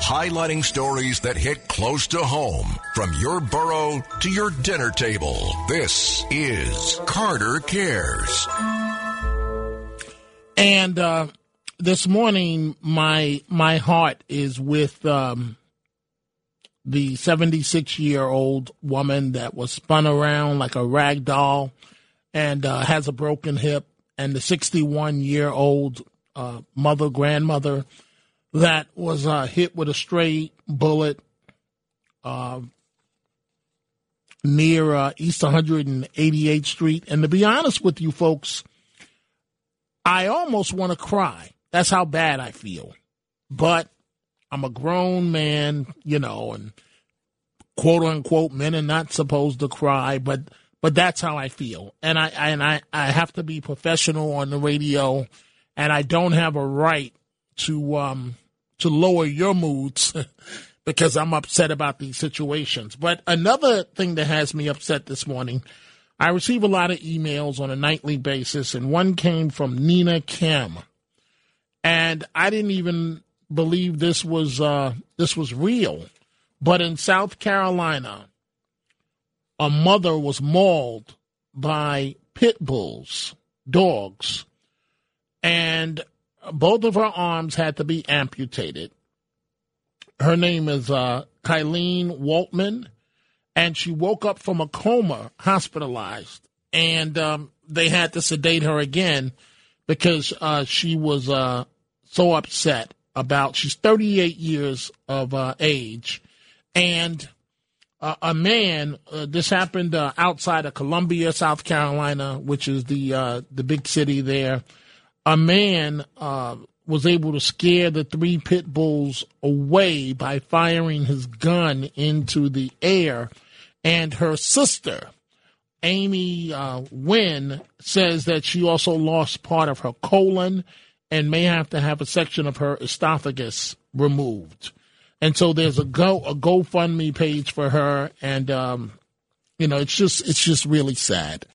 highlighting stories that hit close to home from your burrow to your dinner table. This is Carter Cares. And uh, this morning, my my heart is with um, the 76 year old woman that was spun around like a rag doll and uh, has a broken hip, and the 61 year old uh, mother grandmother that was uh, hit with a stray bullet uh, near uh, East 188th Street. And to be honest with you, folks, I almost want to cry. That's how bad I feel. But I'm a grown man, you know, and quote unquote men are not supposed to cry, but but that's how I feel. And I and I, I have to be professional on the radio and I don't have a right to um to lower your moods because I'm upset about these situations. But another thing that has me upset this morning, I receive a lot of emails on a nightly basis, and one came from Nina Kim, and I didn't even believe this was uh, this was real. But in South Carolina, a mother was mauled by pit bulls, dogs, and both of her arms had to be amputated. Her name is uh, Kylene Waltman, and she woke up from a coma, hospitalized, and um, they had to sedate her again because uh, she was uh, so upset about. She's 38 years of uh, age, and uh, a man. Uh, this happened outside of Columbia, South Carolina, which is the the big city there a man uh, was able to scare the three pit bulls away by firing his gun into the air. And her sister, Amy uh, Wynn, says that she also lost part of her colon and may have to have a section of her esophagus removed. And so there's a go a GoFundMe page for her, and um, you know it's just it's just really sad.